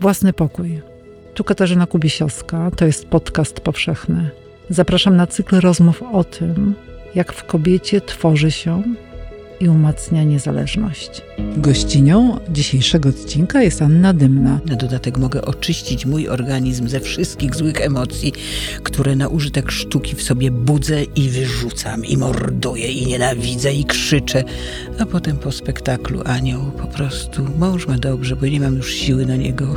Własny pokój. Tu Katarzyna Kubisiowska, to jest podcast powszechny. Zapraszam na cykl rozmów o tym, jak w kobiecie tworzy się i umacnia niezależność. Gościnią dzisiejszego odcinka jest Anna Dymna. Na dodatek mogę oczyścić mój organizm ze wszystkich złych emocji, które na użytek sztuki w sobie budzę i wyrzucam, i morduję, i nienawidzę, i krzyczę. A potem po spektaklu anioł po prostu mąż ma dobrze, bo nie mam już siły na niego.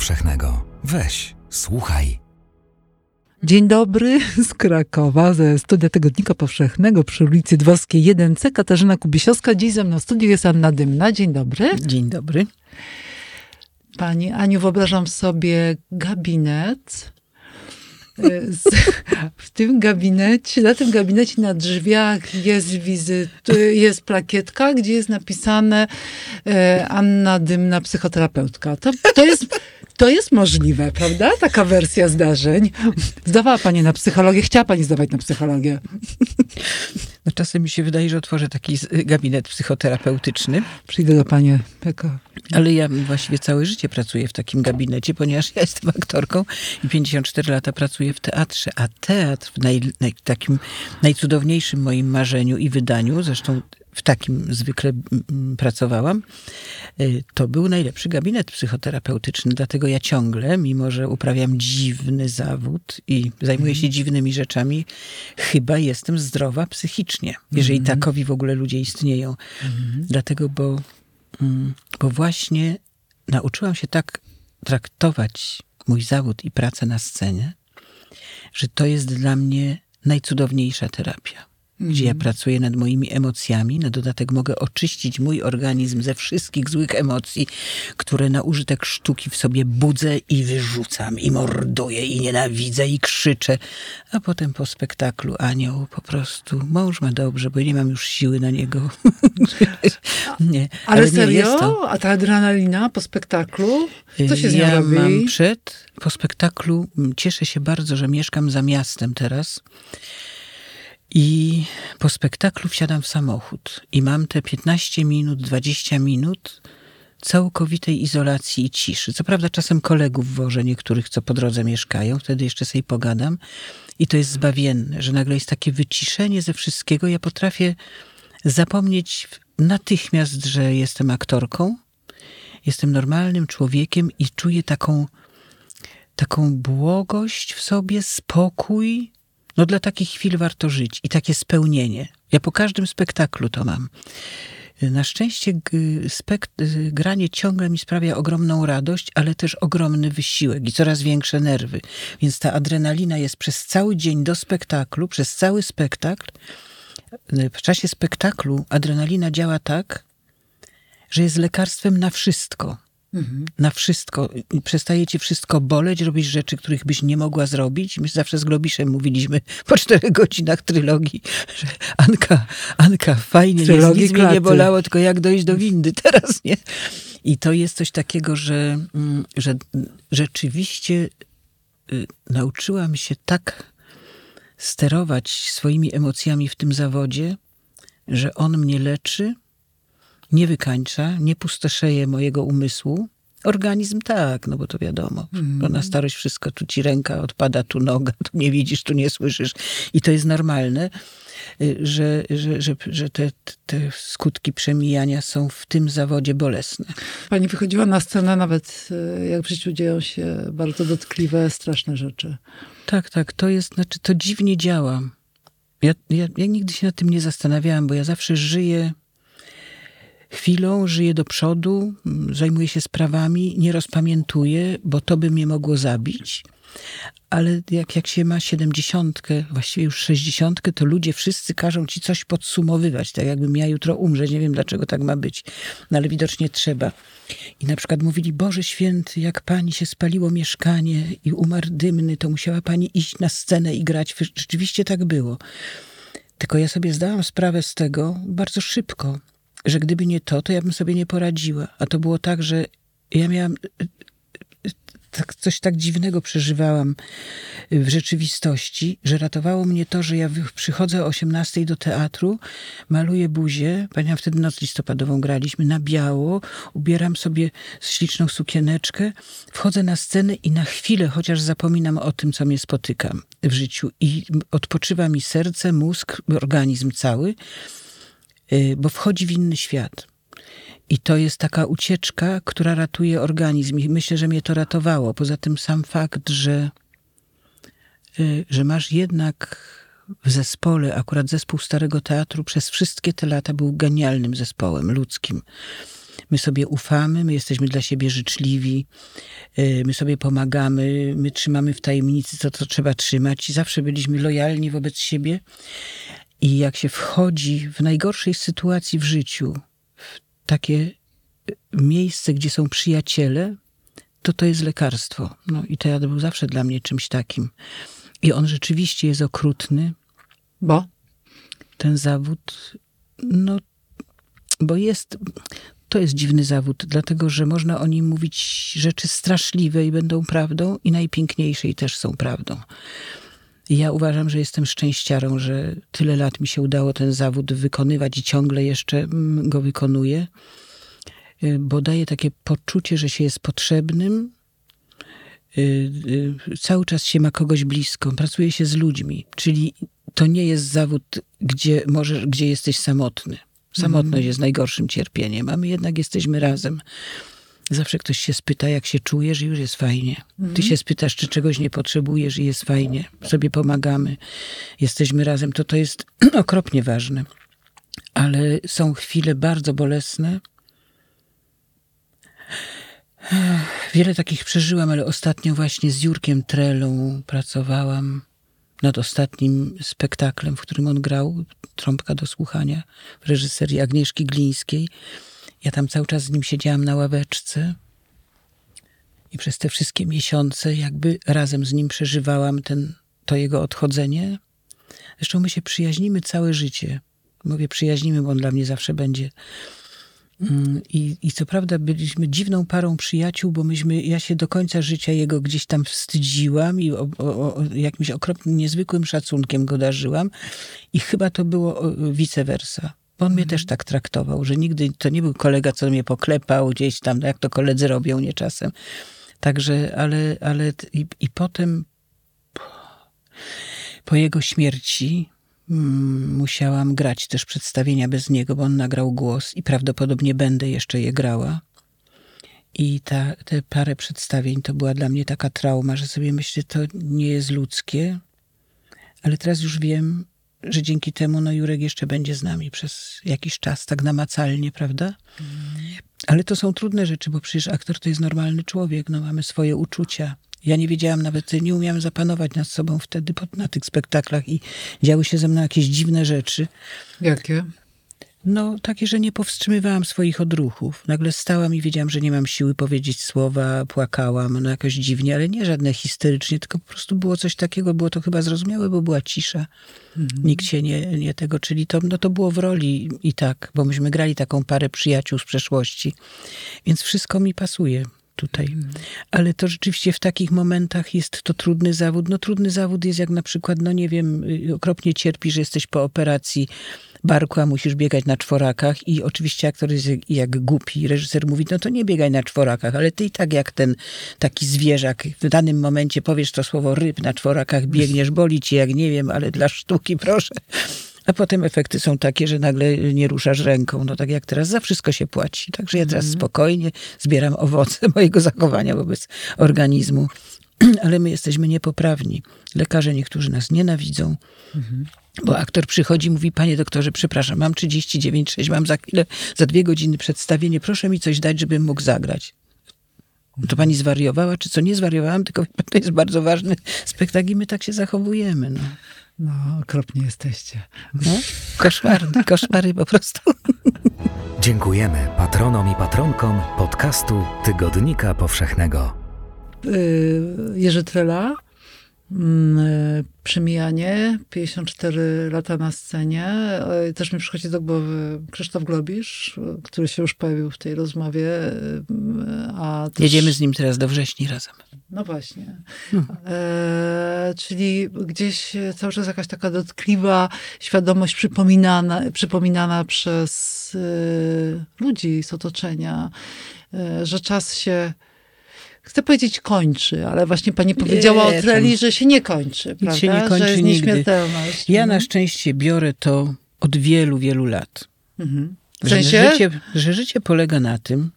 Powszechnego. Weź, słuchaj. Dzień dobry z Krakowa, ze studia Tygodnika Powszechnego przy ulicy Dworskiej 1C. Katarzyna Kubisiowska. Dziś ze mną w studiu jest Anna Dymna. Dzień dobry. Dzień dobry. Pani Aniu, wyobrażam sobie gabinet. Y, Z, w tym gabinecie, na tym gabinecie na drzwiach jest wizyt, jest plakietka, gdzie jest napisane e, Anna Dymna, psychoterapeutka. To, to, jest, to jest możliwe, prawda? Taka wersja zdarzeń. Zdawała pani na psychologię, chciała pani zdawać na psychologię. No, czasem mi się wydaje, że otworzę taki gabinet psychoterapeutyczny, Przyjdę do pani jako ale ja właściwie całe życie pracuję w takim gabinecie, ponieważ ja jestem aktorką i 54 lata pracuję w teatrze, a teatr w naj, naj, takim najcudowniejszym moim marzeniu i wydaniu, zresztą w takim zwykle pracowałam, y, to był najlepszy gabinet psychoterapeutyczny, dlatego ja ciągle, mimo że uprawiam dziwny zawód i zajmuję się dziwnymi rzeczami, chyba jestem zdrowa psychicznie, jeżeli takowi w ogóle ludzie istnieją. Dlatego, bo, mm, bo właśnie nauczyłam się tak traktować mój zawód i pracę na scenie, że to jest dla mnie najcudowniejsza terapia. Gdzie ja pracuję nad moimi emocjami, na dodatek mogę oczyścić mój organizm ze wszystkich złych emocji, które na użytek sztuki w sobie budzę i wyrzucam, i morduję, i nienawidzę, i krzyczę. A potem po spektaklu anioł po prostu mąż ma dobrze, bo nie mam już siły na niego. nie, Ale, nie serio? jest to. A ta adrenalina po spektaklu? Co się z nią ja robi? mam przed, po spektaklu, cieszę się bardzo, że mieszkam za miastem teraz. I po spektaklu wsiadam w samochód i mam te 15 minut, 20 minut całkowitej izolacji i ciszy. Co prawda czasem kolegów wożę, niektórych, co po drodze mieszkają, wtedy jeszcze sobie pogadam. I to jest zbawienne, że nagle jest takie wyciszenie ze wszystkiego. Ja potrafię zapomnieć natychmiast, że jestem aktorką, jestem normalnym człowiekiem i czuję taką, taką błogość w sobie, spokój. No dla takich chwil warto żyć i takie spełnienie. Ja po każdym spektaklu to mam. Na szczęście g- spek- y, granie ciągle mi sprawia ogromną radość, ale też ogromny wysiłek i coraz większe nerwy. Więc ta adrenalina jest przez cały dzień do spektaklu, przez cały spektakl. W czasie spektaklu adrenalina działa tak, że jest lekarstwem na wszystko. Na wszystko. Przestaje cię wszystko boleć, robisz rzeczy, których byś nie mogła zrobić. My zawsze z Globiszem mówiliśmy po czterech godzinach trylogii, że Anka, Anka, fajnie, nic, nic mnie nie bolało, tylko jak dojść do windy, teraz nie. I to jest coś takiego, że, mm, że rzeczywiście y, nauczyłam się tak sterować swoimi emocjami w tym zawodzie, że on mnie leczy, nie wykańcza, nie pustoszeje mojego umysłu. Organizm tak, no bo to wiadomo, bo na starość wszystko, tu ci ręka odpada, tu noga, tu nie widzisz, tu nie słyszysz. I to jest normalne, y, że, że, że, że te, te skutki przemijania są w tym zawodzie bolesne. Pani wychodziła na scenę nawet, e, jak w życiu dzieją się bardzo dotkliwe, straszne rzeczy. Tak, tak, to jest, znaczy to dziwnie działa. Ja, ja, ja nigdy się nad tym nie zastanawiałam, bo ja zawsze żyję chwilą, żyję do przodu, zajmuję się sprawami, nie rozpamiętuję, bo to by mnie mogło zabić. Ale jak, jak się ma siedemdziesiątkę, właściwie już sześćdziesiątkę, to ludzie wszyscy każą ci coś podsumowywać, tak jakbym ja jutro umrzeć. Nie wiem, dlaczego tak ma być, no ale widocznie trzeba. I na przykład mówili, Boże Święty, jak pani się spaliło mieszkanie i umarł dymny, to musiała pani iść na scenę i grać. Rzeczywiście tak było. Tylko ja sobie zdałam sprawę z tego bardzo szybko, że gdyby nie to, to ja bym sobie nie poradziła. A to było tak, że Ja miałam tak, coś tak dziwnego przeżywałam w rzeczywistości, że ratowało mnie to, że ja przychodzę o 18 do teatru, maluję buzię, pamiętam wtedy noc listopadową graliśmy, na biało, ubieram sobie śliczną sukieneczkę, wchodzę na scenę i na chwilę chociaż zapominam o tym, co mnie spotykam w życiu i odpoczywa mi serce, mózg, organizm cały, bo wchodzi w inny świat. I to jest taka ucieczka, która ratuje organizm. I myślę, że mnie to ratowało. Poza tym sam fakt, że, y, że masz jednak w zespole, akurat zespół Starego Teatru przez wszystkie te lata był genialnym zespołem ludzkim. My sobie ufamy, my jesteśmy dla siebie życzliwi, y, my sobie pomagamy, my trzymamy w tajemnicy to, co trzeba trzymać i zawsze byliśmy lojalni wobec siebie. I jak się wchodzi w najgorszej sytuacji w życiu, takie miejsce, gdzie są przyjaciele, to to jest lekarstwo. No i teatr był zawsze dla mnie czymś takim. I on rzeczywiście jest okrutny. Bo? Ten zawód, no, bo jest, to jest dziwny zawód, dlatego że można o nim mówić rzeczy straszliwe i będą prawdą, i najpiękniejsze i też są prawdą. Ja uważam, że jestem szczęściarą, że tyle lat mi się udało ten zawód wykonywać i ciągle jeszcze mm, go wykonuję, y, bo daje takie poczucie, że się jest potrzebnym. Y, y, cały czas się ma kogoś blisko, pracuje się z ludźmi, czyli to nie jest zawód, gdzie, możesz, gdzie jesteś samotny. Samotność mm. jest najgorszym cierpieniem, a my jednak jesteśmy razem. Zawsze ktoś się spyta, jak się czujesz i już jest fajnie. Ty mhm. się spytasz, czy czegoś nie potrzebujesz i jest fajnie. Sobie pomagamy. Jesteśmy razem. To to jest okropnie ważne. Ale są chwile bardzo bolesne. Wiele takich przeżyłam, ale ostatnio właśnie z Jurkiem Trelą pracowałam nad ostatnim spektaklem, w którym on grał, Trąbka do słuchania, w reżyserii Agnieszki Glińskiej. Ja tam cały czas z nim siedziałam na ławeczce i przez te wszystkie miesiące jakby razem z nim przeżywałam ten, to jego odchodzenie. Zresztą my się przyjaźnimy całe życie. Mówię przyjaźnimy, bo on dla mnie zawsze będzie. Mm, I, I co prawda byliśmy dziwną parą przyjaciół, bo myśmy, ja się do końca życia jego gdzieś tam wstydziłam i o, o, o jakimś okropnym, niezwykłym szacunkiem go darzyłam. I chyba to było vice versa. Bo on mnie też tak traktował, że nigdy to nie był kolega, co mnie poklepał gdzieś tam, jak to koledzy robią nie czasem. Także, ale, ale i, i potem po jego śmierci mm, musiałam grać też przedstawienia bez niego, bo on nagrał głos i prawdopodobnie będę jeszcze je grała. I ta, te parę przedstawień to była dla mnie taka trauma, że sobie myślę, to nie jest ludzkie, ale teraz już wiem, że dzięki temu no Jurek jeszcze będzie z nami przez jakiś czas, tak namacalnie, prawda? Ale to są trudne rzeczy, bo przecież aktor to jest normalny człowiek, no mamy swoje uczucia. Ja nie wiedziałam nawet, nie umiałam zapanować nad sobą wtedy na tych spektaklach i działy się ze mną jakieś dziwne rzeczy. Jakie? No, takie, że nie powstrzymywałam swoich odruchów. Nagle stałam i wiedziałam, że nie mam siły powiedzieć słowa, płakałam, no jakoś dziwnie, ale nie żadne histerycznie, tylko po prostu było coś takiego, było to chyba zrozumiałe, bo była cisza. Mhm. Nikt się nie, nie tego, czyli to, no to było w roli i tak, bo myśmy grali taką parę przyjaciół z przeszłości, więc wszystko mi pasuje tutaj. Mhm. Ale to rzeczywiście w takich momentach jest to trudny zawód. No trudny zawód jest jak na przykład, no nie wiem, y, okropnie cierpisz, że jesteś po operacji, barku, a musisz biegać na czworakach i oczywiście aktor jest jak, jak głupi. Reżyser mówi, no to nie biegaj na czworakach, ale ty i tak jak ten taki zwierzak w danym momencie powiesz to słowo ryb na czworakach, biegniesz, boli cię jak nie wiem, ale dla sztuki proszę. A potem efekty są takie, że nagle nie ruszasz ręką. No tak jak teraz, za wszystko się płaci. Także ja teraz mhm. spokojnie zbieram owoce mojego zachowania wobec organizmu. Ale my jesteśmy niepoprawni. Lekarze niektórzy nas nienawidzą. Mhm. Bo aktor przychodzi mówi, panie doktorze, przepraszam, mam 39,6, mam za chwilę, za dwie godziny przedstawienie, proszę mi coś dać, żebym mógł zagrać. To pani zwariowała, czy co? Nie zwariowałam, tylko to jest bardzo ważny spektakl i my tak się zachowujemy. No, no okropnie jesteście. No, koszmary, koszmary po prostu. Dziękujemy patronom i patronkom podcastu Tygodnika Powszechnego. Yy, Jerzy Trela Przemijanie, 54 lata na scenie. E, Też mi przychodzi do głowy Krzysztof Globisz, który się już pojawił w tej rozmowie. e, A też... Jedziemy z nim teraz do wrześni razem. No właśnie. Hmm. E, czyli gdzieś cały czas jakaś taka dotkliwa świadomość przypominana, przypominana przez e, ludzi z otoczenia, e, że czas się, chcę powiedzieć kończy, ale właśnie pani powiedziała Nie, o Treli, tam że się nie kończy, prawda? się nie kończy że jest nigdy. nieśmiertelność. Ja Mhm. na szczęście biorę to od wielu, wielu lat. Mhm. W Że sensie? życie, że życie polega na tym,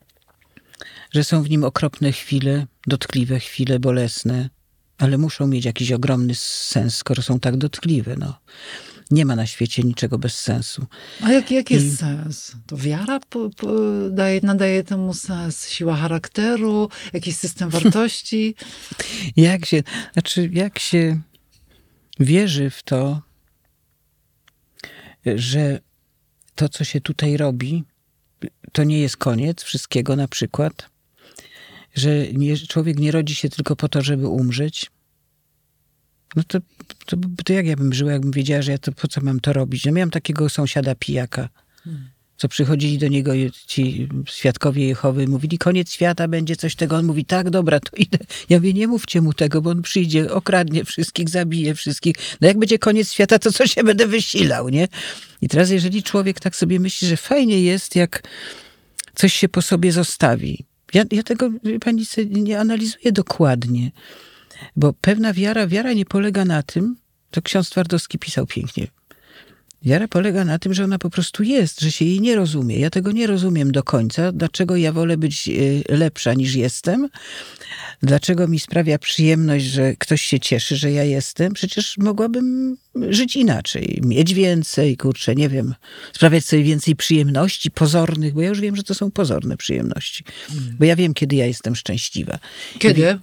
że są w nim okropne chwile, dotkliwe chwile, bolesne, ale muszą mieć jakiś ogromny sens, skoro są tak dotkliwe. No. Nie ma na świecie niczego bez sensu. A jaki, jaki I- jest sens? To wiara po, po, daje, nadaje temu sens? Siła charakteru? Jakiś system wartości? Jak się, znaczy, jak się wierzy w to, że to, co się tutaj robi, to nie jest koniec wszystkiego na przykład, że nie, człowiek nie rodzi się tylko po to, żeby umrzeć, no to, to, to jak ja bym żyła, jakbym wiedziała, że ja to po co mam to robić? No miałam takiego sąsiada pijaka, co przychodzili do niego ci świadkowie Jehowy, mówili, koniec świata, będzie coś tego. On mówi, tak, dobra, to idę. Ja mówię, nie mówcie mu tego, bo on przyjdzie, okradnie wszystkich, zabije wszystkich. No jak będzie koniec świata, to co się będę wysilał, nie? I teraz, jeżeli człowiek tak sobie myśli, że fajnie jest, jak coś się po sobie zostawi. Ja, ja tego, pani, nie analizuję dokładnie, bo pewna wiara, wiara nie polega na tym, to ksiądz Twardowski pisał pięknie, Wiara polega na tym, że ona po prostu jest, że się jej nie rozumie. Ja tego nie rozumiem do końca. Dlaczego ja wolę być y, lepsza niż jestem? Dlaczego mi sprawia przyjemność, że ktoś się cieszy, że ja jestem? Przecież mogłabym żyć inaczej, mieć więcej, kurczę, nie wiem, sprawiać sobie więcej przyjemności pozornych, bo ja już wiem, że to są pozorne przyjemności. Bo ja wiem, kiedy ja jestem szczęśliwa. Kiedy?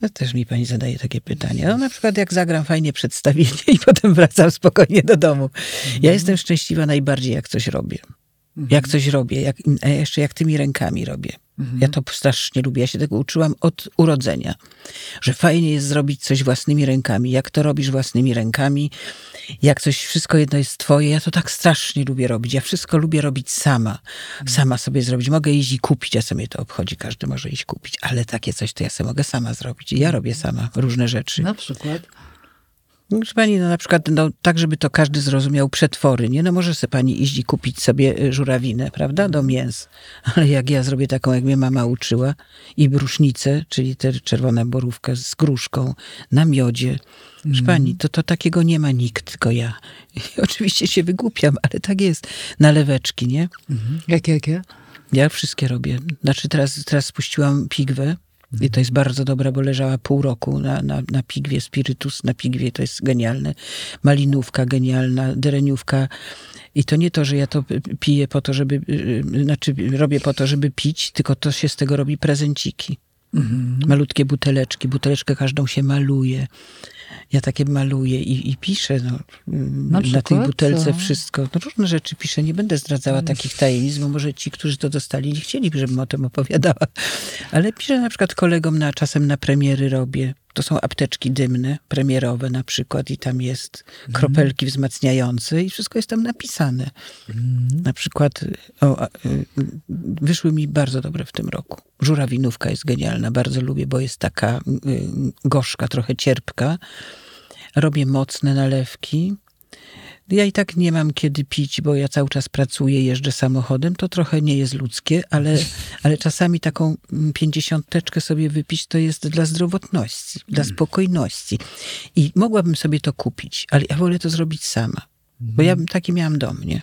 No też mi pani zadaje takie pytania. No na przykład jak zagram fajnie przedstawienie i potem wracam spokojnie do domu. Ja jestem szczęśliwa najbardziej, jak coś robię. Jak coś robię, jak, a jeszcze jak tymi rękami robię. Ja to strasznie lubię. Ja się tego uczyłam od urodzenia. Że fajnie jest zrobić coś własnymi rękami. Jak to robisz własnymi rękami, jak coś, wszystko jedno jest twoje. Ja to tak strasznie lubię robić. Ja wszystko lubię robić sama. Sama sobie zrobić. Mogę iść i kupić, a sobie to obchodzi. Każdy może iść kupić. Ale takie coś to ja sobie mogę sama zrobić. I ja robię sama różne rzeczy. Na przykład. Proszę pani, no na przykład, no, tak, żeby to każdy zrozumiał, przetwory, nie? No może sobie pani iść i kupić sobie y, żurawinę, prawda, do mięs. Ale jak ja zrobię taką, jak mnie mama uczyła, i brusznicę, czyli tę czerwoną borówkę z gruszką na miodzie. Proszę pani, to, to takiego nie ma nikt, tylko ja. I oczywiście się wygłupiam, ale tak jest. Naleweczki, nie? Jakie, jakie? Ja wszystkie robię. Znaczy teraz, teraz spuściłam pigwę i to jest bardzo dobre, bo leżała pół roku na, na, na pigwie, spirytus na pigwie, to jest genialne. Malinówka genialna, dereniówka. I to nie to, że ja to piję po to, żeby, y, znaczy robię po to, żeby pić, tylko to się z tego robi prezenciki. Malutkie buteleczki, buteleczkę każdą się maluje. Ja takie maluję i, i piszę no, Na na, tej butelce wszystko. No, różne rzeczy piszę. Nie będę zdradzała takich tajemnic, bo może ci, którzy to dostali, nie chcieli, żebym o tym opowiadała. Ale piszę na przykład kolegom, na, czasem na premiery robię. To są apteczki dymne, premierowe na przykład i tam jest kropelki wzmacniające i wszystko jest tam napisane. Na przykład o, y, wyszły mi bardzo dobre w tym roku. Żurawinówka jest genialna, bardzo lubię, bo jest taka y, gorzka, trochę cierpka. Robię mocne nalewki. Ja i tak nie mam kiedy pić, bo ja cały czas pracuję, jeżdżę samochodem. To trochę nie jest ludzkie, ale, ale czasami taką mm, pięćdziesiąteczkę sobie wypić to jest dla zdrowotności, dla spokojności. I mogłabym sobie to kupić, ale ja wolę to zrobić sama. Bo ja taki miałam dom, nie?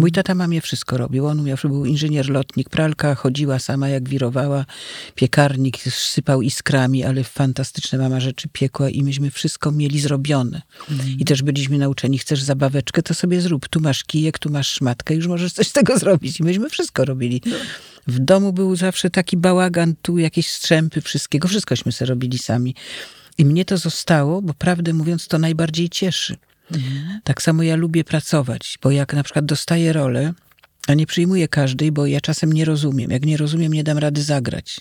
Mój tata mamie wszystko robił. On umiał, był inżynier lotnik, pralka chodziła sama jak wirowała, piekarnik sypał iskrami, ale fantastyczne mama rzeczy piekła i myśmy wszystko mieli zrobione. I też byliśmy nauczeni, chcesz zabaweczkę, to sobie zrób. Tu masz kijek, tu masz szmatkę, już możesz coś z tego zrobić. I myśmy wszystko robili. W domu był zawsze taki bałagan, tu jakieś strzępy, wszystkiego. Wszystkośmy sobie robili sami. I mnie to zostało, bo prawdę mówiąc, to najbardziej cieszy. Tak samo ja lubię pracować, bo jak na przykład dostaję rolę, a nie przyjmuję każdej, bo ja czasem nie rozumiem. Jak nie rozumiem, nie dam rady zagrać.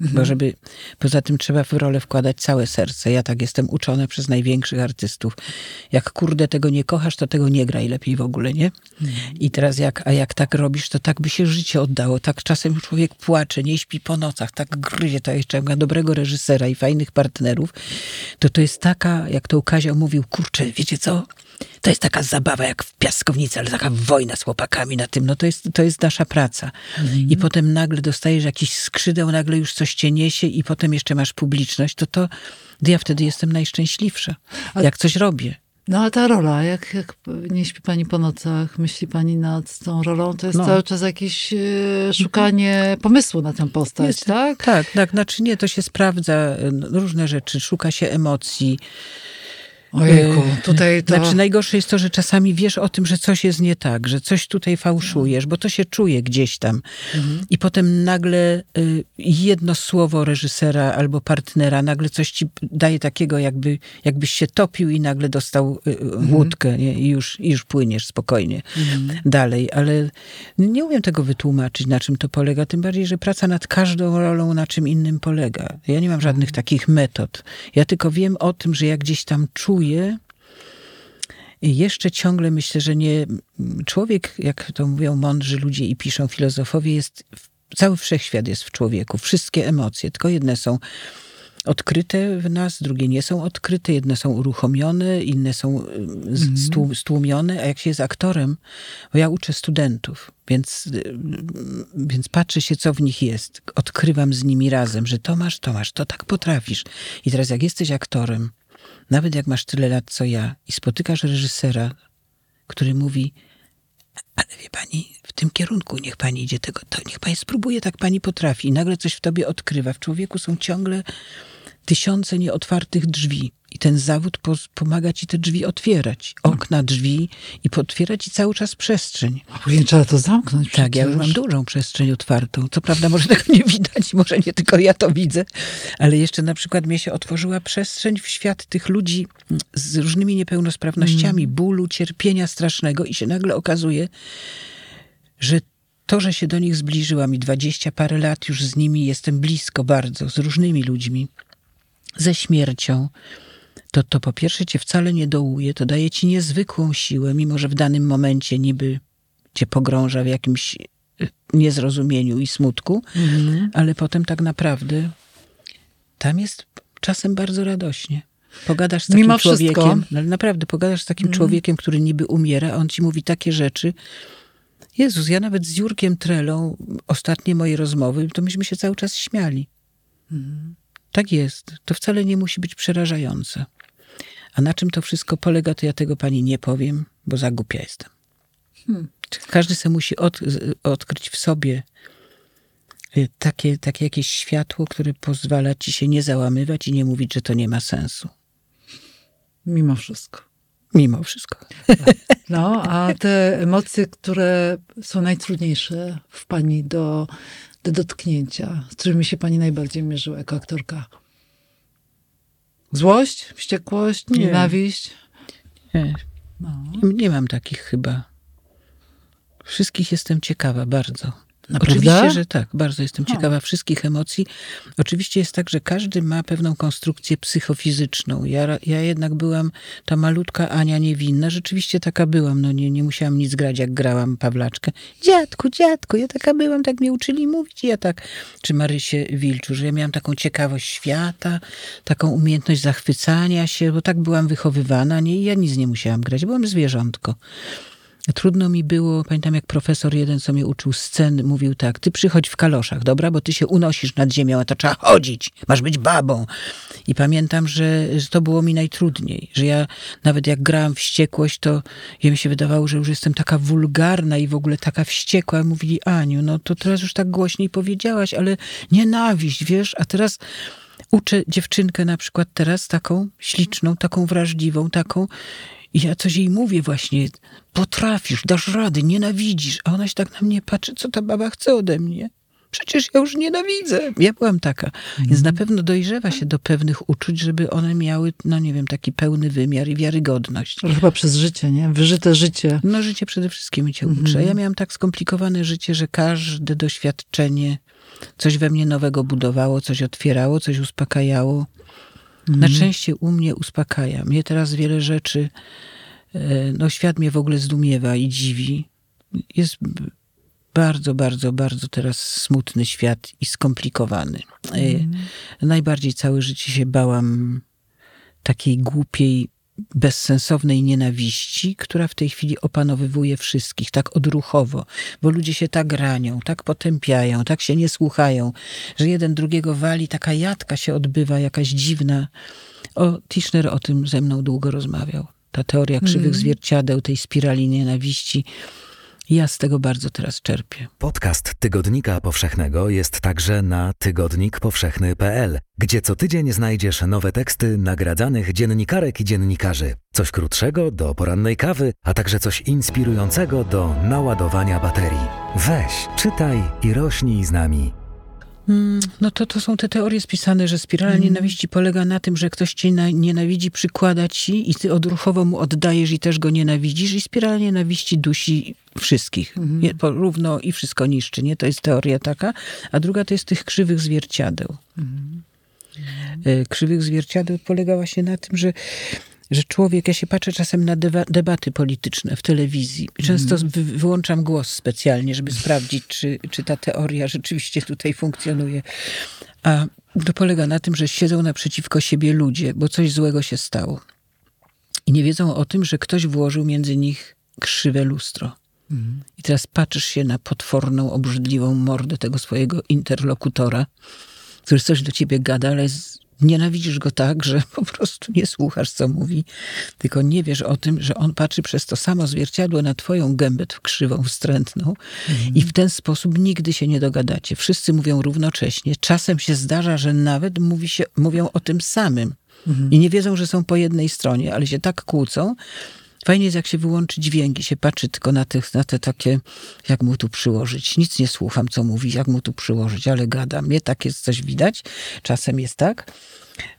Bo żeby, poza tym trzeba w rolę wkładać całe serce. Ja tak jestem uczona przez największych artystów. Jak kurde tego nie kochasz, to tego nie graj lepiej w ogóle, nie? I teraz jak, a jak tak robisz, to tak by się życie oddało. Tak czasem człowiek płacze, nie śpi po nocach, tak gryzie, to jeszcze ma dobrego reżysera i fajnych partnerów, to to jest taka, jak to Kazio mówił, kurczę, wiecie co? To jest taka zabawa jak w piaskownicy, ale taka wojna z chłopakami na tym. No to jest, to jest nasza praca. I potem nagle dostajesz jakiś skrzydeł, nagle już coś cię niesie i potem jeszcze masz publiczność, to to ja wtedy jestem najszczęśliwsza, A- jak coś robię. No a ta rola, jak, jak nie śpi pani po nocach, myśli pani nad tą rolą, to jest No. cały czas jakieś e, szukanie pomysłu na tę postać, Jest- tak? Tak, tak. Znaczy nie, to się sprawdza e, różne rzeczy, szuka się emocji. Ojejku, tutaj to... Znaczy najgorsze jest to, że czasami wiesz o tym, że coś jest nie tak, że coś tutaj fałszujesz, bo to się czuje gdzieś tam. I potem nagle y, jedno słowo reżysera albo partnera nagle coś ci daje takiego, jakby, jakbyś się topił i nagle dostał y, y, łódkę nie? I, już, i już płyniesz spokojnie dalej. Ale nie umiem tego wytłumaczyć, na czym to polega. Tym bardziej, że praca nad każdą rolą na czym innym polega. Ja nie mam żadnych takich metod. Ja tylko wiem o tym, że ja gdzieś tam czuję, i jeszcze ciągle myślę, że nie. Człowiek, jak to mówią mądrzy ludzie i piszą filozofowie, jest. Cały wszechświat jest w człowieku. Wszystkie emocje, tylko jedne są odkryte w nas, drugie nie są odkryte, jedne są uruchomione, inne są y, stłu- stłumione, a jak się jest aktorem, bo ja uczę studentów, więc, y, więc patrzę się, co w nich jest. Odkrywam z nimi razem, że to masz, to masz, to tak potrafisz. I teraz jak jesteś aktorem, nawet jak masz tyle lat co ja i spotykasz reżysera, który mówi, ale wie pani, w tym kierunku niech pani idzie tego, to niech pani spróbuje, tak pani potrafi. I nagle coś w tobie odkrywa. W człowieku są ciągle tysiące nieotwartych drzwi. I ten zawód pomaga ci te drzwi otwierać. Okna, drzwi i potwierać ci cały czas przestrzeń. A później trzeba to zamknąć Tak, ja już mam dużą przestrzeń otwartą. Co prawda może tego nie widać, może nie tylko ja to widzę, ale jeszcze na przykład mnie się otworzyła przestrzeń w świat tych ludzi z różnymi niepełnosprawnościami, bólu, cierpienia strasznego i się nagle okazuje, że to, że się do nich zbliżyłam i dwadzieścia parę lat już z nimi jestem blisko bardzo, z różnymi ludźmi, ze śmiercią, to to po pierwsze cię wcale nie dołuje, to daje ci niezwykłą siłę, mimo że w danym momencie niby cię pogrąża w jakimś y, niezrozumieniu i smutku, ale potem tak naprawdę tam jest czasem bardzo radośnie. Pogadasz z takim Mimo wszystko. człowiekiem, ale naprawdę pogadasz z takim człowiekiem, który niby umiera, a on ci mówi takie rzeczy. Jezus, ja nawet z Jurkiem Trelą, ostatnie moje rozmowy, to myśmy się cały czas śmiali. Tak jest. To wcale nie musi być przerażające. A na czym to wszystko polega, to ja tego pani nie powiem, bo za głupia jestem. Każdy se musi od, odkryć w sobie y, takie, takie jakieś światło, które pozwala ci się nie załamywać i nie mówić, że to nie ma sensu. Mimo wszystko. Mimo wszystko. No, a te emocje, które są najtrudniejsze w pani do, do dotknięcia, z którymi się pani najbardziej mierzyła jako aktorka? Złość, wściekłość, Nie. nienawiść? Nie, No. nie, nie mam takich chyba. Wszystkich jestem ciekawa bardzo. Naprawdę? Oczywiście, że tak. Bardzo jestem ciekawa wszystkich emocji. Oczywiście jest tak, że każdy ma pewną konstrukcję psychofizyczną. Ja, ja jednak byłam ta malutka Ania niewinna. Rzeczywiście taka byłam. No nie, nie musiałam nic grać, jak grałam Pawlaczkę. Dziadku, dziadku, ja taka byłam, tak mnie uczyli mówić. i Ja tak, czy Marysię Wilczu, że ja miałam taką ciekawość świata, taką umiejętność zachwycania się, bo tak byłam wychowywana. Nie, ja nic nie musiałam grać. Byłam zwierzątko. Trudno mi było, pamiętam jak profesor jeden, co mnie uczył scen, mówił tak, ty przychodź w kaloszach, dobra, bo ty się unosisz nad ziemią, a to trzeba chodzić, masz być babą. I pamiętam, że, że to było mi najtrudniej, że ja nawet jak grałam wściekłość, to ja mi się wydawało, że już jestem taka wulgarna i w ogóle taka wściekła. Mówili, Aniu, no to teraz już tak głośniej powiedziałaś, ale nienawiść, wiesz, a teraz uczę dziewczynkę na przykład teraz taką śliczną, taką wrażliwą, taką i ja coś jej mówię właśnie, potrafisz, dasz rady, nienawidzisz, a ona się tak na mnie patrzy, co ta baba chce ode mnie. Przecież ja już nienawidzę. Ja byłam taka. Więc na pewno dojrzewa się do pewnych uczuć, żeby one miały, no nie wiem, taki pełny wymiar i wiarygodność. Chyba przez życie, nie? Wyżyte życie. No życie przede wszystkim cię uczy. A Ja miałam tak skomplikowane życie, że każde doświadczenie coś we mnie nowego budowało, coś otwierało, coś uspokajało. Na szczęście u mnie uspokaja. Mnie teraz wiele rzeczy, e, no świat mnie w ogóle zdumiewa i dziwi. Jest bardzo, bardzo, bardzo teraz smutny świat i skomplikowany. E, Najbardziej całe życie się bałam takiej głupiej, bezsensownej nienawiści, która w tej chwili opanowywuje wszystkich, tak odruchowo, bo ludzie się tak ranią, tak potępiają, tak się nie słuchają, że jeden drugiego wali, taka jadka się odbywa, jakaś dziwna. O, Tischner o tym ze mną długo rozmawiał. Ta teoria krzywych zwierciadeł, tej spirali nienawiści. Ja z tego bardzo teraz czerpię. Podcast Tygodnika Powszechnego jest także na tygodnikpowszechny.pl, gdzie co tydzień znajdziesz nowe teksty nagradzanych dziennikarek i dziennikarzy. Coś krótszego do porannej kawy, a także coś inspirującego do naładowania baterii. Weź, czytaj i rośnij z nami. Mm, No to, to są te teorie spisane, że spirala nienawiści polega na tym, że ktoś cię na, nienawidzi, przykłada ci i ty odruchowo mu oddajesz i też go nienawidzisz i spirala nienawiści dusi wszystkich. Nie, porówno i wszystko niszczy, nie? To jest teoria taka. A druga to jest tych krzywych zwierciadeł. E, Krzywych zwierciadeł polega właśnie na tym, że że człowiek, ja się patrzę czasem na dewa- debaty polityczne w telewizji. Często wy- wyłączam głos specjalnie, żeby sprawdzić, czy, czy ta teoria rzeczywiście tutaj funkcjonuje. A to polega na tym, że siedzą naprzeciwko siebie ludzie, bo coś złego się stało. I nie wiedzą o tym, że ktoś włożył między nich krzywe lustro. I teraz patrzysz się na potworną, obrzydliwą mordę tego swojego interlokutora, który coś do ciebie gada, ale z- nienawidzisz go tak, że po prostu nie słuchasz, co mówi, tylko nie wiesz o tym, że on patrzy przez to samo zwierciadło na twoją gębę krzywą, wstrętną i w ten sposób nigdy się nie dogadacie. Wszyscy mówią równocześnie. Czasem się zdarza, że nawet mówi się, mówią o tym samym i nie wiedzą, że są po jednej stronie, ale się tak kłócą, Fajnie jest, jak się wyłączy dźwięk i się patrzy tylko na, tych, na te takie, jak mu tu przyłożyć. Nic nie słucham, co mówi, jak mu tu przyłożyć, ale gada. Mnie tak jest coś widać. Czasem jest tak.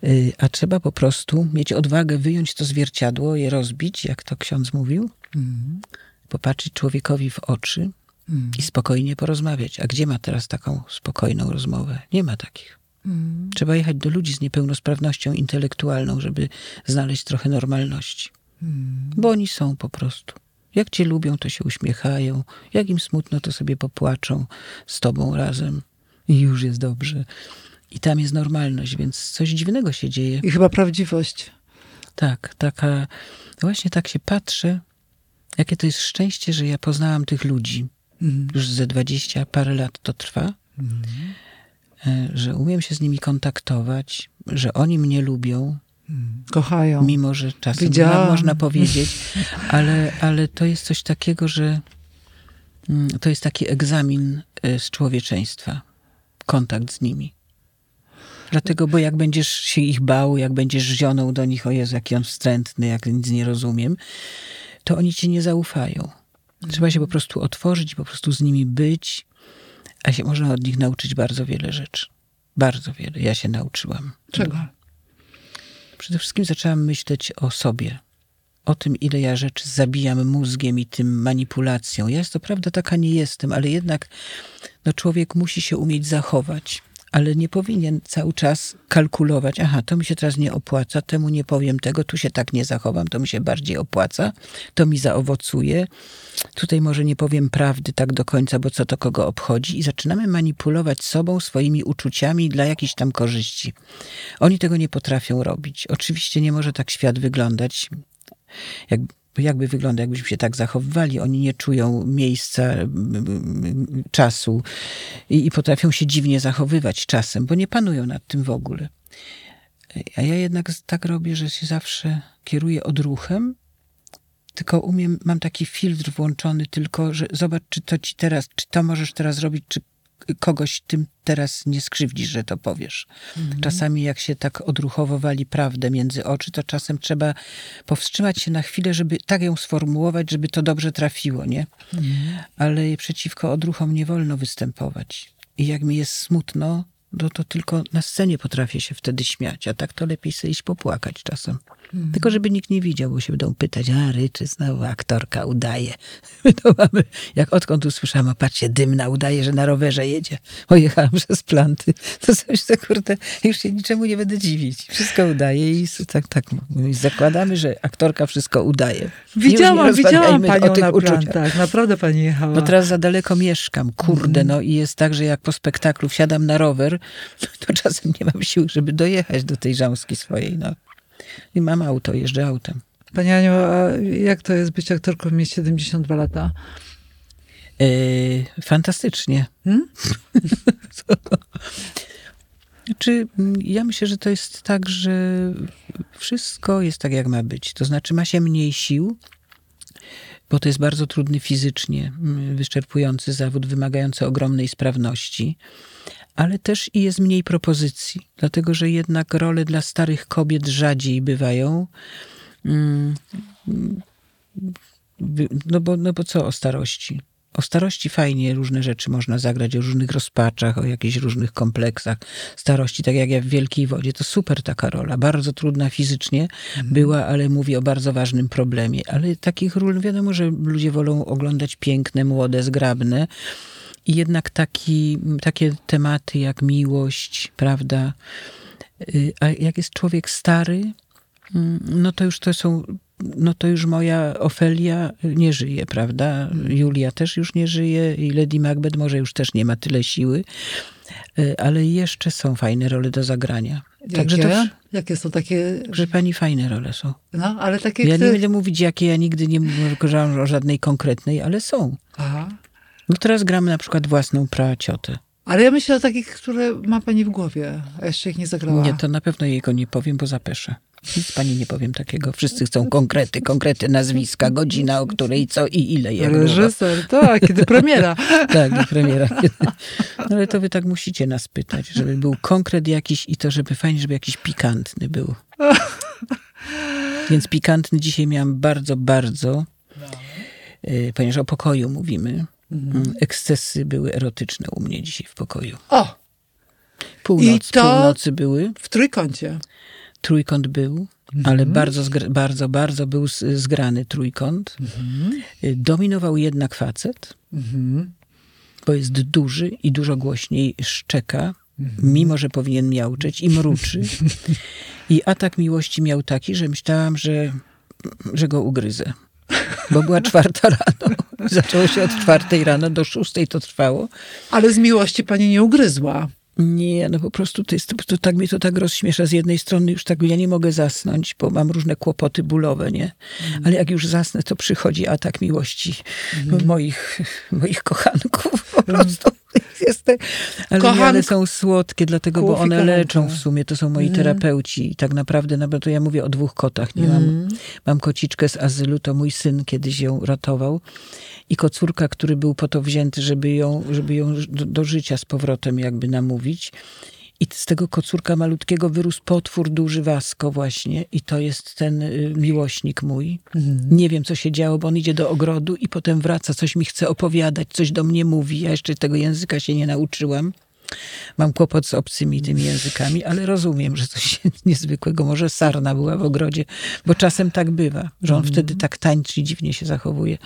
Y, A trzeba po prostu mieć odwagę wyjąć to zwierciadło, je rozbić, jak to ksiądz mówił, popatrzeć człowiekowi w oczy i spokojnie porozmawiać. A gdzie ma teraz taką spokojną rozmowę? Nie ma takich. Trzeba jechać do ludzi z niepełnosprawnością intelektualną, żeby znaleźć trochę normalności. Bo oni są po prostu. Jak cię lubią, to się uśmiechają. Jak im smutno, to sobie popłaczą z tobą razem. I już jest dobrze. I tam jest normalność, więc coś dziwnego się dzieje. I chyba prawdziwość. Tak, taka, właśnie tak się patrzę, jakie to jest szczęście, że ja poznałam tych ludzi. Już ze dwadzieścia parę lat to trwa. E, Że umiem się z nimi kontaktować, że oni mnie lubią, Kochają. mimo że czasem Widziałam. mo- można powiedzieć, ale, ale to jest coś takiego, że mm, to jest taki egzamin y, z człowieczeństwa, kontakt z nimi. Dlatego, bo jak będziesz się ich bał, jak będziesz zionął do nich, o Jezu, jaki on wstrętny, jak nic nie rozumiem, to oni ci nie zaufają. Trzeba się po prostu otworzyć, po prostu z nimi być, a się można od nich nauczyć bardzo wiele rzeczy. Bardzo wiele. Ja się nauczyłam. Czego? Przede wszystkim zaczęłam myśleć o sobie. O tym, ile ja rzeczy zabijam mózgiem i tym manipulacją. Ja, to prawda, taka nie jestem, ale jednak no, człowiek musi się umieć zachować. Ale nie powinien cały czas kalkulować, aha, to mi się teraz nie opłaca, temu nie powiem tego, tu się tak nie zachowam, to mi się bardziej opłaca, to mi zaowocuje, tutaj może nie powiem prawdy tak do końca, bo co to kogo obchodzi i zaczynamy manipulować sobą, swoimi uczuciami dla jakichś tam korzyści. Oni tego nie potrafią robić. Oczywiście nie może tak świat wyglądać. Jak, jakby wygląda, jakbyśmy się tak zachowywali. Oni nie czują miejsca, czasu i, i potrafią się dziwnie zachowywać czasem, bo nie panują nad tym w ogóle. A ja jednak tak robię, że się zawsze kieruję odruchem, tylko umiem, mam taki filtr włączony tylko, że zobacz, czy to ci teraz, czy to możesz teraz robić, czy kogoś tym teraz nie skrzywdzisz, że to powiesz. Czasami jak się tak odruchowo wali prawdę między oczy, to czasem trzeba powstrzymać się na chwilę, żeby tak ją sformułować, żeby to dobrze trafiło, nie? Ale przeciwko odruchom nie wolno występować. i jak mi jest smutno, no to tylko na scenie potrafię się wtedy śmiać, a tak to lepiej sobie iść popłakać czasem. Mhm. Tylko żeby nikt nie widział, bo się będą pytać, a Ryczy znowu aktorka udaje. My to mamy, jak odkąd usłyszałam, a patrzcie, dymna udaje, że na rowerze jedzie. Pojechałam przez planty. To coś, to kurde, już się niczemu nie będę dziwić. Wszystko udaje i tak, tak zakładamy, że aktorka wszystko udaje. Widziałam, widziałam panią o na uczuciach. plantach. Naprawdę pani jechała. No teraz za daleko mieszkam, kurde, Mhm. no i jest tak, że jak po spektaklu wsiadam na rower, to czasem nie mam siły, żeby dojechać do tej żałski swojej, no. I mam auto, jeżdżę autem. Pani Aniu, a jak to jest być aktorką mieć 72 lata? Yy, fantastycznie. Hmm? Mm, ja myślę, że to jest tak, że wszystko jest tak, jak ma być. To znaczy, ma się mniej sił, bo to jest bardzo trudny fizycznie, wyczerpujący zawód, wymagający ogromnej sprawności, ale też i jest mniej propozycji, dlatego że jednak role dla starych kobiet rzadziej bywają. Mm, No bo, no bo co o starości? O starości fajnie różne rzeczy można zagrać, o różnych rozpaczach, o jakichś różnych kompleksach starości, tak jak ja w Wielkiej Wodzie. To super taka rola, bardzo trudna fizycznie była, ale mówi o bardzo ważnym problemie. Ale takich ról, wiadomo, że ludzie wolą oglądać piękne, młode, zgrabne. I jednak taki, takie tematy jak miłość, prawda? Y, A jak jest człowiek stary, mm, no to już to są, no to już moja Ofelia nie żyje, prawda? Julia też już nie żyje i Lady Macbeth może już też nie ma tyle siły, Y, ale jeszcze są fajne role do zagrania. Także to, Jakie? Jakie są takie... że pani fajne role są. No, ale takie... Ja nie będę mówić, jakie ja nigdy nie mówiłam o żadnej konkretnej, ale są. Aha. No teraz gramy na przykład własną praciotę. Ale ja myślę o takich, które ma pani w głowie, a jeszcze ich nie zagrała. Nie, to na pewno jej go nie powiem, bo zapeszę. Nic pani nie powiem takiego. Wszyscy chcą konkrety, konkrety nazwiska, godzina, o której, co i ile. Długo. Reżyser, tak, kiedy premiera. Tak, do premiera. No ale to wy tak musicie nas pytać, żeby był konkret jakiś i to, żeby fajnie, żeby jakiś pikantny był. Więc pikantny dzisiaj miałam bardzo, bardzo, y, ponieważ o pokoju mówimy. Mm, Ekscesy były erotyczne u mnie dzisiaj w pokoju. O, Północ, I to- północy były. w trójkącie. trójkąt był, ale bardzo, bardzo, bardzo był zgrany trójkąt. Y, Dominował jednak facet, Mhm. bo jest duży i dużo głośniej szczeka, mimo że powinien miauczeć i mruczy. I atak miłości miał taki, że myślałam, że, że go ugryzę. Bo była czwarta rano. Zaczęło się od czwartej rano, do szóstej to trwało. Ale z miłości pani nie ugryzła. Nie, no po prostu to jest, to, tak mnie to tak rozśmiesza. Z jednej strony już tak, ja nie mogę zasnąć, bo mam różne kłopoty bólowe, nie? Ale jak już zasnę, to przychodzi atak miłości moich, moich kochanków po prostu. Jest te, ale, Kochank- są słodkie, dlatego, bo Kłów one kochanka. leczą w sumie. To są moi terapeuci. I tak naprawdę, no bo to ja mówię o dwóch kotach. Nie mam, mam kociczkę z azylu, to mój syn kiedyś ją ratował. I kocurka, który był po to wzięty, żeby ją, żeby ją do, do życia z powrotem jakby namówić. I z tego kocurka malutkiego wyrósł potwór duży Wasko właśnie. I to jest ten y, miłośnik mój. Nie wiem, co się działo, bo on idzie do ogrodu i potem wraca, coś mi chce opowiadać, coś do mnie mówi. Ja jeszcze tego języka się nie nauczyłam. Mam kłopot z obcymi tymi językami, ale rozumiem, że coś niezwykłego. Może sarna była w ogrodzie, bo czasem tak bywa, że on wtedy tak tańczy i dziwnie się zachowuje.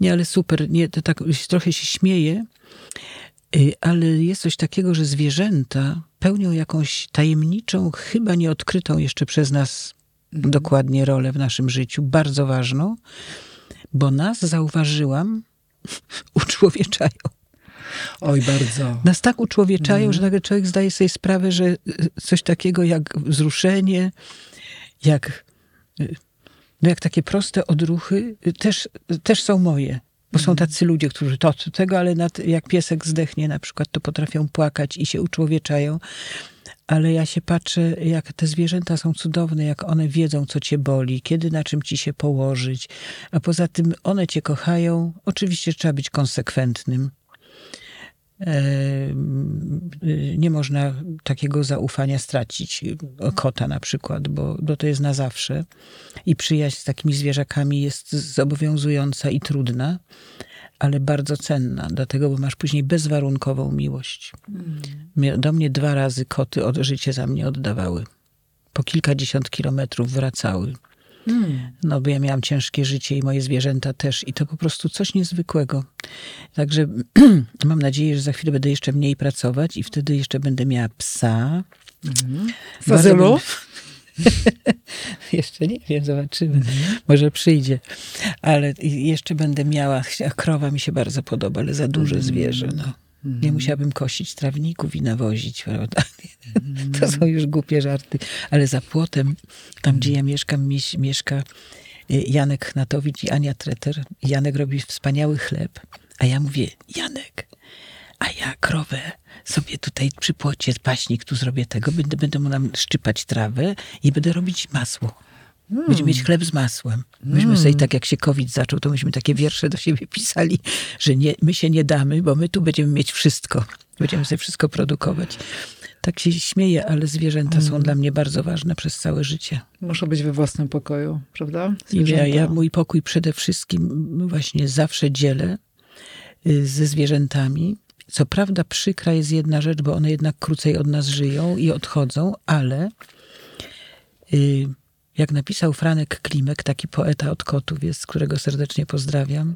Nie, ale super. Nie, to tak trochę się śmieję, y, ale jest coś takiego, że zwierzęta pełnią jakąś tajemniczą, chyba nieodkrytą jeszcze przez nas dokładnie rolę w naszym życiu, bardzo ważną, bo nas, zauważyłam, uczłowieczają. Oj, bardzo. Nas tak uczłowieczają, że nagle człowiek zdaje sobie sprawę, że y, coś takiego jak wzruszenie, jak, y, no jak takie proste odruchy y, też, też są moje. Bo są tacy ludzie, którzy to, tego, ale nad, jak piesek zdechnie na przykład, to potrafią płakać i się uczłowieczają. Ale ja się patrzę, jak te zwierzęta są cudowne, jak one wiedzą, co cię boli, kiedy na czym ci się położyć. A poza tym one cię kochają. Oczywiście trzeba być konsekwentnym. Y, nie można takiego zaufania stracić. Kota na przykład, bo, bo to jest na zawsze. I przyjaźń z takimi zwierzakami jest zobowiązująca i trudna. ale bardzo cenna, dlatego, bo masz później bezwarunkową miłość. Mie- Do mnie dwa razy koty od życie za mnie oddawały. Po kilkadziesiąt kilometrów wracały. No, bo ja miałam ciężkie życie i moje zwierzęta też. I to po prostu coś niezwykłego. Także mam nadzieję, że za chwilę będę jeszcze mniej pracować i wtedy jeszcze będę miała psa. Z azylu? Bardzo bym- jeszcze nie wiem, zobaczymy. Może przyjdzie. Ale jeszcze będę miała, krowa mi się bardzo podoba, ale za duże zwierzę. No. Nie musiałabym kosić trawników i nawozić, prawda? To są już głupie żarty. Ale za płotem, tam gdzie ja mieszkam, mieś- mieszka y, Janek Knatowicz i Ania Treter. Janek robi wspaniały chleb, a ja mówię, Janek, a ja krowę sobie tutaj przy płocie paśnik tu zrobię tego, będę, będę mu nam szczypać trawę i będę robić masło. Będziemy mieć chleb z masłem. Myśmy sobie tak, jak się COVID zaczął, to myśmy takie wiersze do siebie pisali, że nie, my się nie damy, bo my tu będziemy mieć wszystko. Będziemy sobie wszystko produkować. Tak się śmieję, ale zwierzęta są dla mnie bardzo ważne przez całe życie. Muszę być we własnym pokoju, prawda? I ja, Zwierzęta. ja mój pokój przede wszystkim właśnie zawsze dzielę y, ze zwierzętami. Co prawda przykra jest jedna rzecz, bo one jednak krócej od nas żyją i odchodzą, ale y, jak napisał Franek Klimek, taki poeta od kotów jest, którego serdecznie pozdrawiam,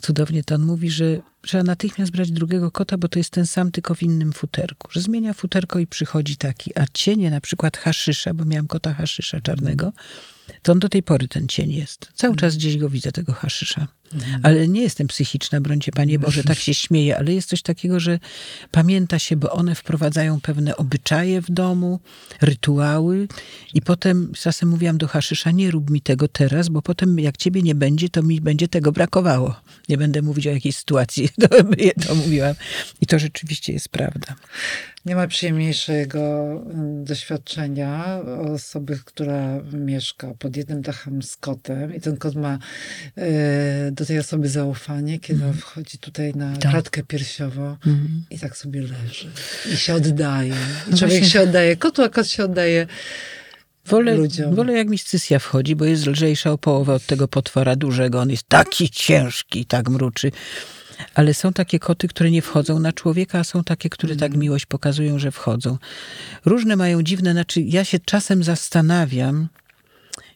cudownie to on mówi, że trzeba natychmiast brać drugiego kota, bo to jest ten sam, tylko w innym futerku. Że zmienia futerko i przychodzi taki. A cienie, na przykład haszysza, bo miałam kota haszysza czarnego, to on do tej pory ten cień jest. Cały czas gdzieś go widzę, tego haszysza. Ale nie jestem psychiczna, brońcie Panie Boże, tak się śmieję, ale jest coś takiego, że pamięta się, bo one wprowadzają pewne obyczaje w domu, rytuały i potem czasem mówiłam do haszysza, nie rób mi tego teraz, bo potem jak ciebie nie będzie, to mi będzie tego brakowało. Nie będę mówić o jakiejś sytuacji, to, to mówiłam. I to rzeczywiście jest prawda. Nie ma przyjemniejszego mm, doświadczenia osoby, która mieszka pod jednym dachem z kotem i ten kot ma e, do tej osoby zaufanie, kiedy on wchodzi tutaj na Tak. klatkę piersiową Mhm. i tak sobie leży i się oddaje. I No człowiek właśnie. się oddaje kotu, a kot się oddaje Wolę, ludziom. wolę jak mi scysja wchodzi, bo jest lżejsza o połowę od tego potwora dużego. On jest taki ciężki, tak mruczy. Ale są takie koty, które nie wchodzą na człowieka, a są takie, które tak miłość pokazują, że wchodzą. Różne mają dziwne, znaczy ja się czasem zastanawiam,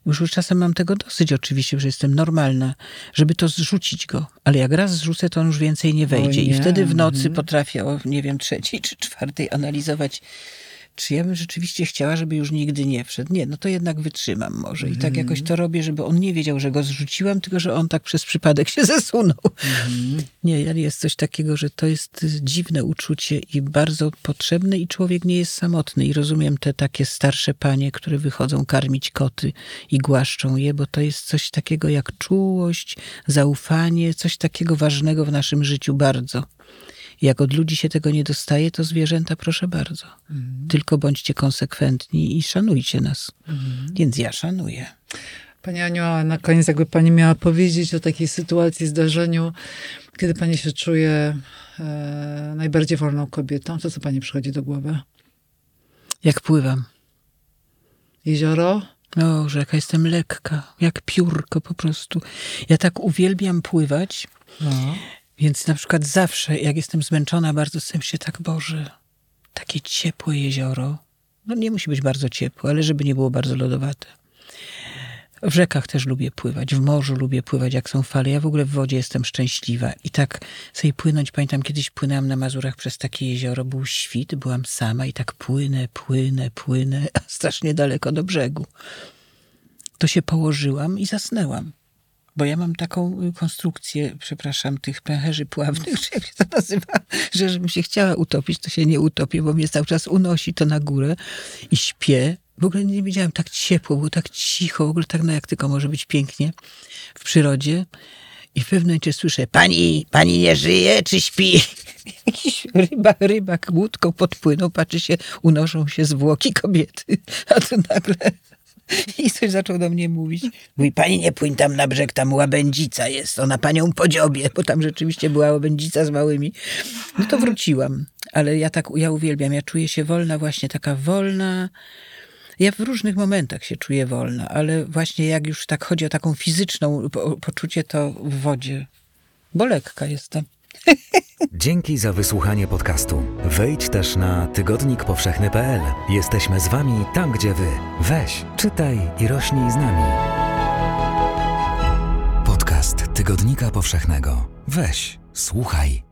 już już czasem mam tego dosyć oczywiście, że jestem normalna, żeby to zrzucić go. Ale jak raz zrzucę, to on już więcej nie wejdzie. I nie, wtedy w nocy mhm. potrafię o, nie wiem, trzeciej czy czwartej analizować, czy ja bym rzeczywiście chciała, żeby już nigdy nie wszedł. Nie, no to jednak wytrzymam może. I tak jakoś to robię, żeby on nie wiedział, że go zrzuciłam, tylko że on tak przez przypadek się zesunął. Nie, ale jest coś takiego, że to jest y, dziwne uczucie i bardzo potrzebne i człowiek nie jest samotny. I rozumiem te takie starsze panie, które wychodzą karmić koty i głaszczą je, bo to jest coś takiego jak czułość, zaufanie, coś takiego ważnego w naszym życiu bardzo. Jak od ludzi się tego nie dostaje, to zwierzęta proszę bardzo. Tylko bądźcie konsekwentni i szanujcie nas. Więc ja szanuję. Pani Aniu, a na koniec jakby pani miała powiedzieć o takiej sytuacji, zdarzeniu, kiedy pani się czuje e, najbardziej wolną kobietą, to co pani przychodzi do głowy? Jak pływam. Jezioro? O, że jaka jestem lekka, jak piórko po prostu. Ja tak uwielbiam pływać, No. Więc na przykład zawsze, jak jestem zmęczona, bardzo chcę się tak, Boże, takie ciepłe jezioro. No nie musi być bardzo ciepłe, ale żeby nie było bardzo lodowate. W rzekach też lubię pływać, w morzu lubię pływać, jak są fale. Ja w ogóle w wodzie jestem szczęśliwa. I tak sobie płynąć, pamiętam, kiedyś płynęłam na Mazurach przez takie jezioro, był świt, byłam sama i tak płynę, płynę, płynę, strasznie daleko do brzegu. To się położyłam i zasnęłam. Bo ja mam taką y, konstrukcję, przepraszam, tych pęcherzy pławnych, czy jak się to nazywa, że żebym się chciała utopić, to się nie utopię, bo mnie cały czas unosi to na górę i śpię. W ogóle nie wiedziałam, tak ciepło, było tak cicho, w ogóle tak, no jak tylko może być pięknie w przyrodzie. I w pewnym momencie słyszę, pani, pani nie żyje, czy śpi? Jakiś ryba, rybak łódką podpłynął, patrzy się, unoszą się zwłoki kobiety. A tu nagle i coś zaczął do mnie mówić. Mówi, pani nie płyń tam na brzeg, tam łabędzica jest, ona panią podziobie, bo tam rzeczywiście była łabędzica z małymi. No to wróciłam, ale ja tak, ja uwielbiam, ja czuję się wolna, właśnie taka wolna. Ja w różnych momentach się czuję wolna, ale właśnie jak już tak chodzi o taką fizyczną po, poczucie, to w wodzie. bo lekka jestem. Dzięki za wysłuchanie podcastu. Wejdź też na tygodnikpowszechny.pl. Jesteśmy z Wami tam, gdzie Wy. Weź, czytaj i rośnij z nami. Podcast Tygodnika Powszechnego. Weź, słuchaj.